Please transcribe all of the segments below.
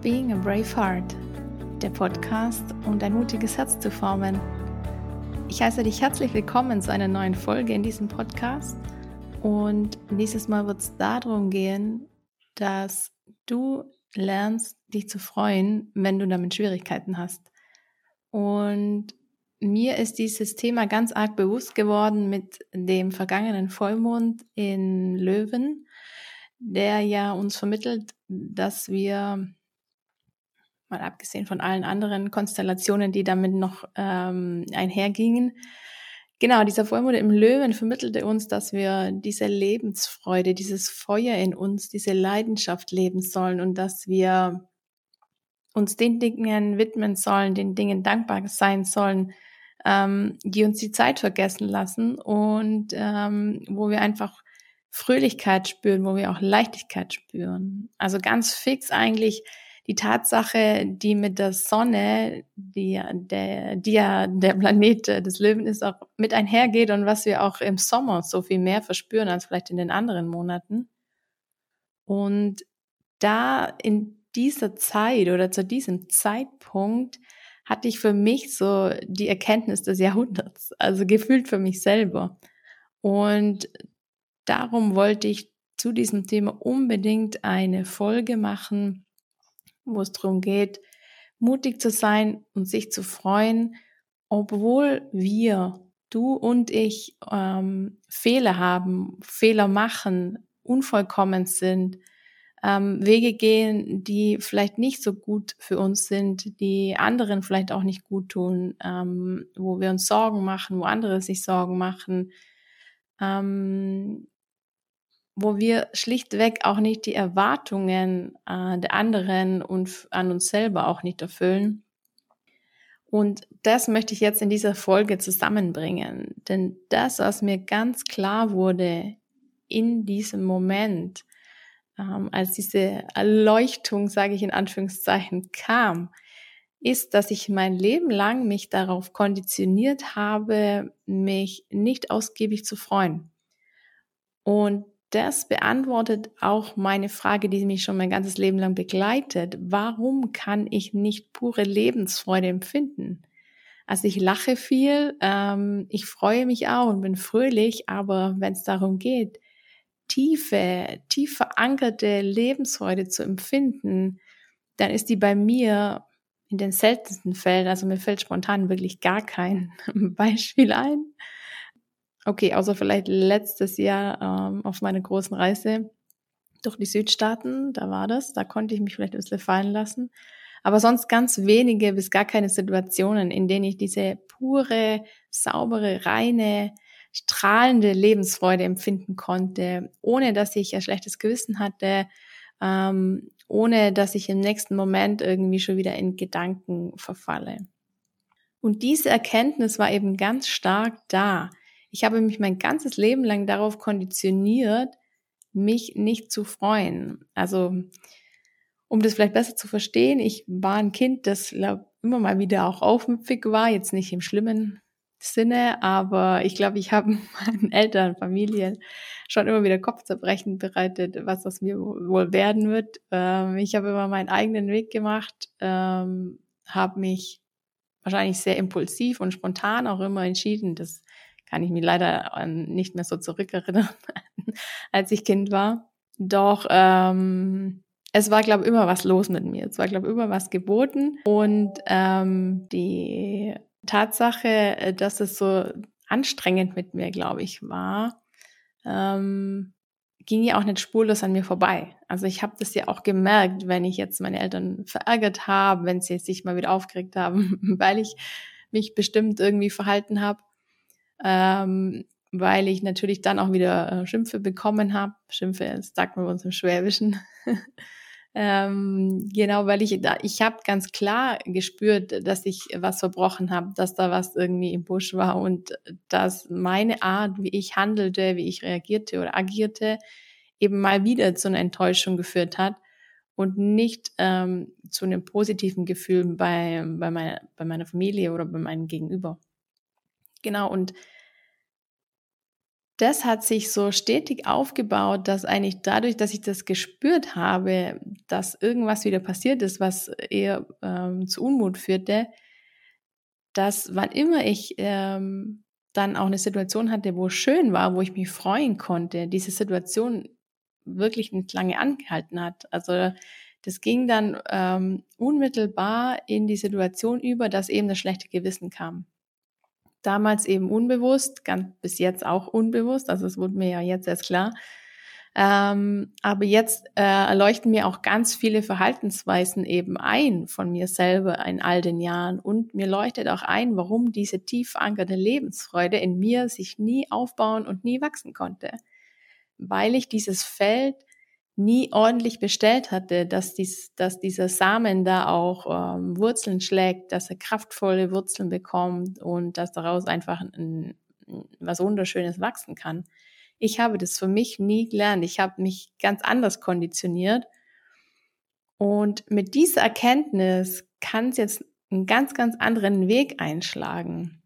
Being a Brave Heart, der Podcast, um dein mutiges Herz zu formen. Ich heiße dich herzlich willkommen zu einer neuen Folge in diesem Podcast. Und nächstes Mal wird es darum gehen, dass du lernst, dich zu freuen, wenn du damit Schwierigkeiten hast. Und mir ist dieses Thema ganz arg bewusst geworden mit dem vergangenen Vollmond in Löwen, der ja uns vermittelt, dass wir mal abgesehen von allen anderen Konstellationen, die damit noch ähm, einhergingen. Genau, dieser Vollmond im Löwen vermittelte uns, dass wir diese Lebensfreude, dieses Feuer in uns, diese Leidenschaft leben sollen und dass wir uns den Dingen widmen sollen, den Dingen dankbar sein sollen, ähm, die uns die Zeit vergessen lassen und ähm, wo wir einfach Fröhlichkeit spüren, wo wir auch Leichtigkeit spüren. Also ganz fix eigentlich die Tatsache, die mit der Sonne, die, der, die ja der Planet des Löwen ist, auch mit einhergeht und was wir auch im Sommer so viel mehr verspüren als vielleicht in den anderen Monaten. Und da in dieser Zeit oder zu diesem Zeitpunkt hatte ich für mich so die Erkenntnis des Jahrhunderts, also gefühlt für mich selber. Und darum wollte ich zu diesem Thema unbedingt eine Folge machen, wo es darum geht, mutig zu sein und sich zu freuen, obwohl wir, du und ich, ähm, Fehler haben, Fehler machen, unvollkommen sind, ähm, Wege gehen, die vielleicht nicht so gut für uns sind, die anderen vielleicht auch nicht gut tun, ähm, wo wir uns Sorgen machen, wo andere sich Sorgen machen, ähm, wo wir schlichtweg auch nicht die Erwartungen äh, der anderen und an uns selber auch nicht erfüllen. Und das möchte ich jetzt in dieser Folge zusammenbringen. Denn das, was mir ganz klar wurde in diesem Moment, ähm, als diese Erleuchtung, sage ich in Anführungszeichen, kam, ist, dass ich mein Leben lang mich darauf konditioniert habe, mich nicht ausgiebig zu freuen. Und das beantwortet auch meine Frage, die mich schon mein ganzes Leben lang begleitet. Warum kann ich nicht pure Lebensfreude empfinden? Also ich lache viel, ähm, ich freue mich auch und bin fröhlich, aber wenn es darum geht, tiefe, tief verankerte Lebensfreude zu empfinden, dann ist die bei mir in den seltensten Fällen, also mir fällt spontan wirklich gar kein Beispiel ein, Okay, außer vielleicht letztes Jahr ähm, auf meiner großen Reise durch die Südstaaten, da war das, da konnte ich mich vielleicht ein bisschen fallen lassen. Aber sonst ganz wenige bis gar keine Situationen, in denen ich diese pure, saubere, reine, strahlende Lebensfreude empfinden konnte, ohne dass ich ein schlechtes Gewissen hatte, ähm, ohne dass ich im nächsten Moment irgendwie schon wieder in Gedanken verfalle. Und diese Erkenntnis war eben ganz stark da. Ich habe mich mein ganzes Leben lang darauf konditioniert, mich nicht zu freuen. Also, um das vielleicht besser zu verstehen, ich war ein Kind, das immer mal wieder auch aufmüpfig war, jetzt nicht im schlimmen Sinne, aber ich glaube, ich habe meinen Eltern, Familien schon immer wieder Kopfzerbrechen bereitet, was das mir wohl werden wird. Ähm, ich habe immer meinen eigenen Weg gemacht, ähm, habe mich wahrscheinlich sehr impulsiv und spontan auch immer entschieden, dass kann ich mich leider nicht mehr so zurückerinnern, als ich Kind war. Doch ähm, es war, glaube ich, immer was los mit mir. Es war, glaube ich, immer was geboten. Und ähm, die Tatsache, dass es so anstrengend mit mir, glaube ich, war, ähm, ging ja auch nicht spurlos an mir vorbei. Also ich habe das ja auch gemerkt, wenn ich jetzt meine Eltern verärgert habe, wenn sie sich mal wieder aufgeregt haben, weil ich mich bestimmt irgendwie verhalten habe ähm, weil ich natürlich dann auch wieder äh, Schimpfe bekommen habe. Schimpfe, das sagt man bei uns im Schwäbischen. ähm, genau, weil ich da, ich habe ganz klar gespürt, dass ich was verbrochen habe, dass da was irgendwie im Busch war und dass meine Art, wie ich handelte, wie ich reagierte oder agierte, eben mal wieder zu einer Enttäuschung geführt hat und nicht ähm, zu einem positiven Gefühl bei, bei, meiner, bei meiner Familie oder bei meinem Gegenüber. Genau, und das hat sich so stetig aufgebaut, dass eigentlich dadurch, dass ich das gespürt habe, dass irgendwas wieder passiert ist, was eher ähm, zu Unmut führte, dass wann immer ich ähm, dann auch eine Situation hatte, wo es schön war, wo ich mich freuen konnte, diese Situation wirklich nicht lange angehalten hat. Also das ging dann ähm, unmittelbar in die Situation über, dass eben das schlechte Gewissen kam damals eben unbewusst, ganz bis jetzt auch unbewusst, also es wurde mir ja jetzt erst klar. Ähm, aber jetzt äh, erleuchten mir auch ganz viele Verhaltensweisen eben ein von mir selber in all den Jahren und mir leuchtet auch ein, warum diese tief verankerte Lebensfreude in mir sich nie aufbauen und nie wachsen konnte. Weil ich dieses Feld nie ordentlich bestellt hatte, dass, dies, dass dieser Samen da auch ähm, Wurzeln schlägt, dass er kraftvolle Wurzeln bekommt und dass daraus einfach ein, was Wunderschönes wachsen kann. Ich habe das für mich nie gelernt. Ich habe mich ganz anders konditioniert. Und mit dieser Erkenntnis kann es jetzt einen ganz, ganz anderen Weg einschlagen.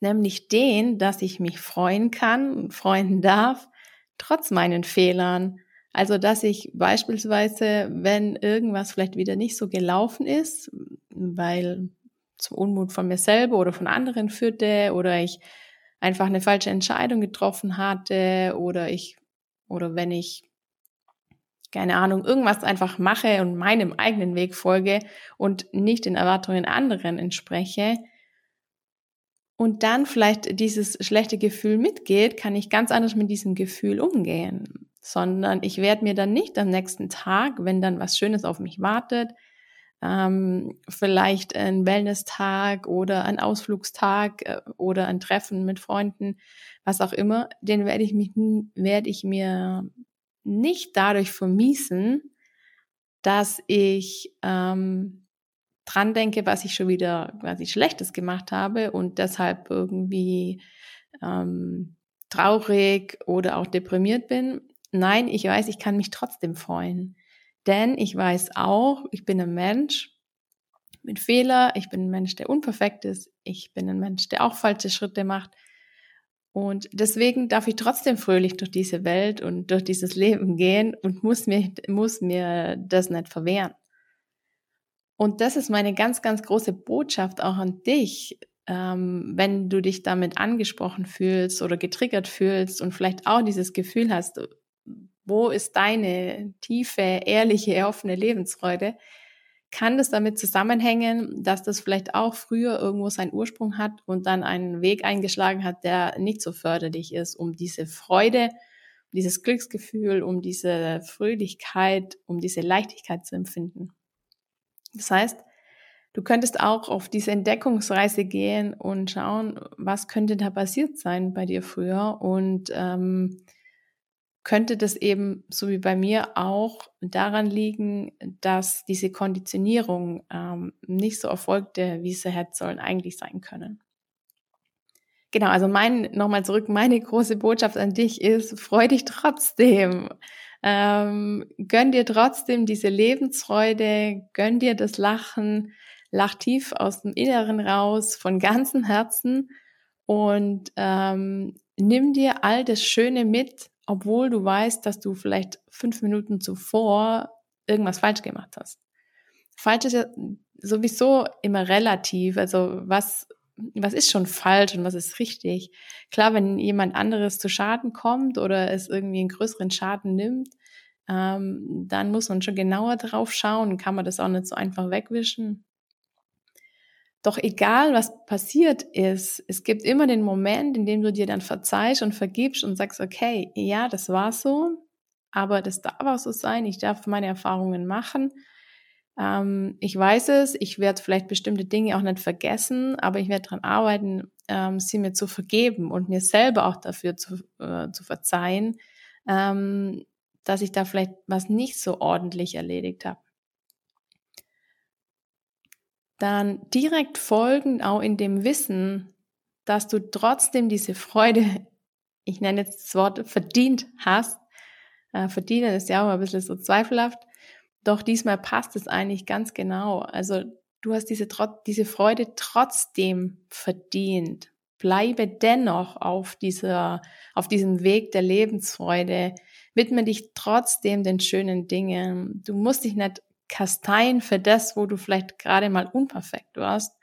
Nämlich den, dass ich mich freuen kann freuen darf, trotz meinen Fehlern, also, dass ich beispielsweise, wenn irgendwas vielleicht wieder nicht so gelaufen ist, weil zum Unmut von mir selber oder von anderen führte oder ich einfach eine falsche Entscheidung getroffen hatte oder ich, oder wenn ich, keine Ahnung, irgendwas einfach mache und meinem eigenen Weg folge und nicht den Erwartungen anderen entspreche, und dann vielleicht dieses schlechte Gefühl mitgeht, kann ich ganz anders mit diesem Gefühl umgehen sondern ich werde mir dann nicht am nächsten Tag, wenn dann was Schönes auf mich wartet, ähm, vielleicht ein Wellness-Tag oder ein Ausflugstag äh, oder ein Treffen mit Freunden, was auch immer, den werde ich werde ich mir nicht dadurch vermiesen, dass ich ähm, dran denke, was ich schon wieder quasi Schlechtes gemacht habe und deshalb irgendwie ähm, traurig oder auch deprimiert bin, Nein, ich weiß, ich kann mich trotzdem freuen. Denn ich weiß auch, ich bin ein Mensch mit Fehler, ich bin ein Mensch, der unperfekt ist, ich bin ein Mensch, der auch falsche Schritte macht. Und deswegen darf ich trotzdem fröhlich durch diese Welt und durch dieses Leben gehen und muss mir, muss mir das nicht verwehren. Und das ist meine ganz, ganz große Botschaft auch an dich, ähm, wenn du dich damit angesprochen fühlst oder getriggert fühlst und vielleicht auch dieses Gefühl hast, wo ist deine tiefe, ehrliche, offene Lebensfreude? Kann das damit zusammenhängen, dass das vielleicht auch früher irgendwo seinen Ursprung hat und dann einen Weg eingeschlagen hat, der nicht so förderlich ist, um diese Freude, um dieses Glücksgefühl, um diese Fröhlichkeit, um diese Leichtigkeit zu empfinden? Das heißt, du könntest auch auf diese Entdeckungsreise gehen und schauen, was könnte da passiert sein bei dir früher und ähm, könnte das eben, so wie bei mir auch, daran liegen, dass diese Konditionierung ähm, nicht so erfolgte, wie sie hätte sollen eigentlich sein können. Genau, also mein, nochmal zurück, meine große Botschaft an dich ist, freu dich trotzdem. Ähm, gönn dir trotzdem diese Lebensfreude, gönn dir das Lachen, lach tief aus dem Inneren raus, von ganzem Herzen und ähm, nimm dir all das Schöne mit, obwohl du weißt, dass du vielleicht fünf Minuten zuvor irgendwas falsch gemacht hast. Falsch ist ja sowieso immer relativ. Also was, was ist schon falsch und was ist richtig? Klar, wenn jemand anderes zu Schaden kommt oder es irgendwie einen größeren Schaden nimmt, ähm, dann muss man schon genauer drauf schauen. Kann man das auch nicht so einfach wegwischen. Doch egal, was passiert ist, es gibt immer den Moment, in dem du dir dann verzeihst und vergibst und sagst, okay, ja, das war so, aber das darf auch so sein, ich darf meine Erfahrungen machen. Ähm, ich weiß es, ich werde vielleicht bestimmte Dinge auch nicht vergessen, aber ich werde daran arbeiten, ähm, sie mir zu vergeben und mir selber auch dafür zu, äh, zu verzeihen, ähm, dass ich da vielleicht was nicht so ordentlich erledigt habe dann direkt folgend auch in dem Wissen, dass du trotzdem diese Freude, ich nenne jetzt das Wort, verdient hast. Äh, verdienen ist ja auch ein bisschen so zweifelhaft. Doch diesmal passt es eigentlich ganz genau. Also du hast diese, diese Freude trotzdem verdient. bleibe dennoch auf dieser, auf diesem Weg der Lebensfreude. Widme dich trotzdem den schönen Dingen. Du musst dich nicht kasteien für das, wo du vielleicht gerade mal unperfekt warst,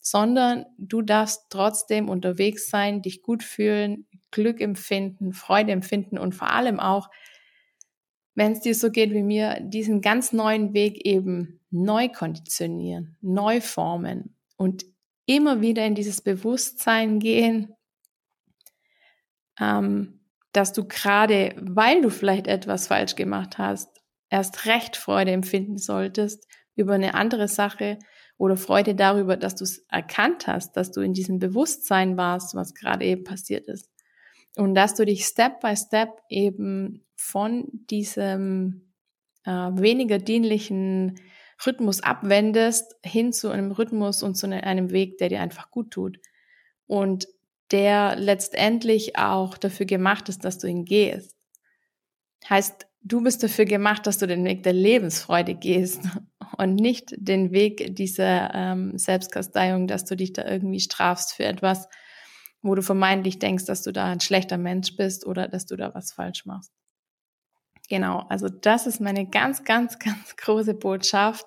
sondern du darfst trotzdem unterwegs sein, dich gut fühlen, Glück empfinden, Freude empfinden und vor allem auch, wenn es dir so geht wie mir, diesen ganz neuen Weg eben neu konditionieren, neu formen und immer wieder in dieses Bewusstsein gehen, ähm, dass du gerade, weil du vielleicht etwas falsch gemacht hast, erst recht Freude empfinden solltest über eine andere Sache oder Freude darüber, dass du es erkannt hast, dass du in diesem Bewusstsein warst, was gerade eben passiert ist. Und dass du dich Step by Step eben von diesem äh, weniger dienlichen Rhythmus abwendest hin zu einem Rhythmus und zu ne, einem Weg, der dir einfach gut tut. Und der letztendlich auch dafür gemacht ist, dass du ihn gehst. Heißt, du bist dafür gemacht, dass du den Weg der Lebensfreude gehst und nicht den Weg dieser ähm, Selbstkasteiung, dass du dich da irgendwie strafst für etwas, wo du vermeintlich denkst, dass du da ein schlechter Mensch bist oder dass du da was falsch machst. Genau, also das ist meine ganz, ganz, ganz große Botschaft.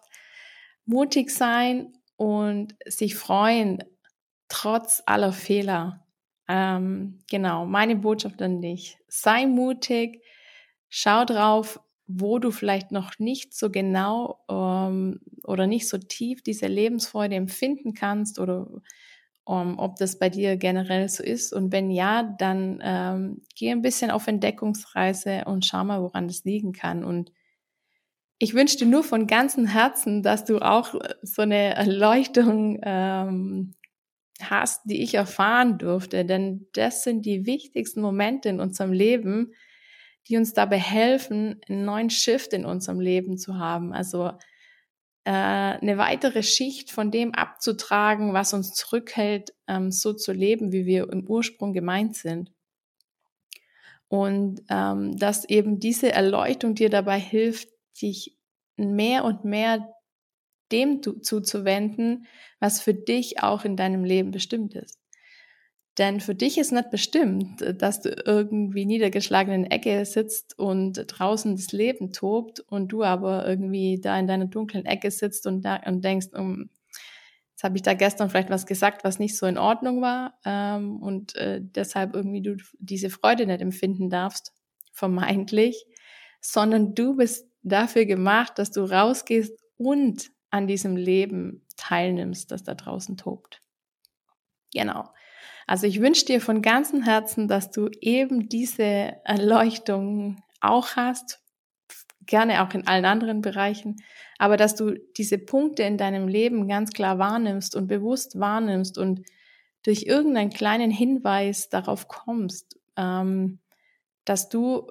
Mutig sein und sich freuen, trotz aller Fehler. Ähm, genau, meine Botschaft an dich. Sei mutig, schau drauf, wo du vielleicht noch nicht so genau ähm, oder nicht so tief diese Lebensfreude empfinden kannst oder um, ob das bei dir generell so ist. Und wenn ja, dann ähm, geh ein bisschen auf Entdeckungsreise und schau mal, woran das liegen kann. Und ich wünsche dir nur von ganzem Herzen, dass du auch so eine Erleuchtung ähm, hast, die ich erfahren durfte. Denn das sind die wichtigsten Momente in unserem Leben, die uns dabei helfen, einen neuen Shift in unserem Leben zu haben. Also äh, eine weitere Schicht von dem abzutragen, was uns zurückhält, ähm, so zu leben, wie wir im Ursprung gemeint sind. Und ähm, dass eben diese Erleuchtung dir dabei hilft, dich mehr und mehr dem zuzuwenden, was für dich auch in deinem Leben bestimmt ist. Denn für dich ist nicht bestimmt, dass du irgendwie niedergeschlagen in der Ecke sitzt und draußen das Leben tobt und du aber irgendwie da in deiner dunklen Ecke sitzt und, da, und denkst, um, jetzt habe ich da gestern vielleicht was gesagt, was nicht so in Ordnung war ähm, und äh, deshalb irgendwie du diese Freude nicht empfinden darfst, vermeintlich, sondern du bist dafür gemacht, dass du rausgehst und an diesem Leben teilnimmst, das da draußen tobt. Genau. Also ich wünsche dir von ganzem Herzen, dass du eben diese Erleuchtung auch hast, gerne auch in allen anderen Bereichen, aber dass du diese Punkte in deinem Leben ganz klar wahrnimmst und bewusst wahrnimmst und durch irgendeinen kleinen Hinweis darauf kommst, ähm, dass du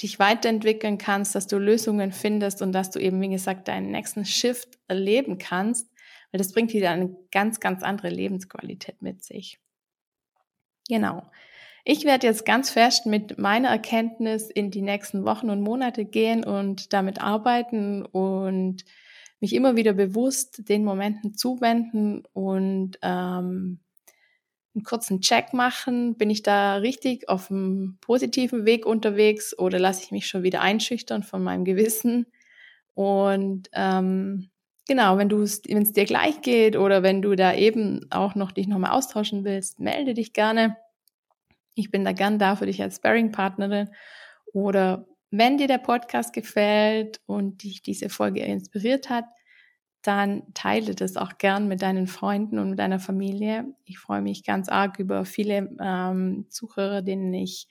dich weiterentwickeln kannst, dass du Lösungen findest und dass du eben, wie gesagt, deinen nächsten Shift erleben kannst, weil das bringt wieder eine ganz, ganz andere Lebensqualität mit sich. Genau. Ich werde jetzt ganz fest mit meiner Erkenntnis in die nächsten Wochen und Monate gehen und damit arbeiten und mich immer wieder bewusst den Momenten zuwenden und ähm, einen kurzen Check machen. Bin ich da richtig auf einem positiven Weg unterwegs oder lasse ich mich schon wieder einschüchtern von meinem Gewissen? Und ähm, Genau, wenn du es, dir gleich geht oder wenn du da eben auch noch dich nochmal austauschen willst, melde dich gerne. Ich bin da gern da für dich als Sparring-Partnerin. Oder wenn dir der Podcast gefällt und dich diese Folge inspiriert hat, dann teile das auch gern mit deinen Freunden und mit deiner Familie. Ich freue mich ganz arg über viele ähm, Zuhörer, denen ich,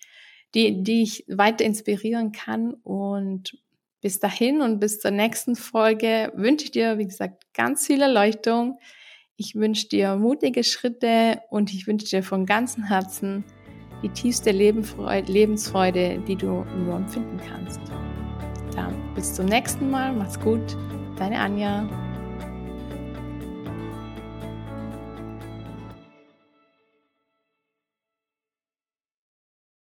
die, die ich weiter inspirieren kann und bis dahin und bis zur nächsten Folge wünsche ich dir, wie gesagt, ganz viel Erleuchtung. Ich wünsche dir mutige Schritte und ich wünsche dir von ganzem Herzen die tiefste Lebensfreude, die du nur empfinden kannst. Dann bis zum nächsten Mal. Mach's gut. Deine Anja.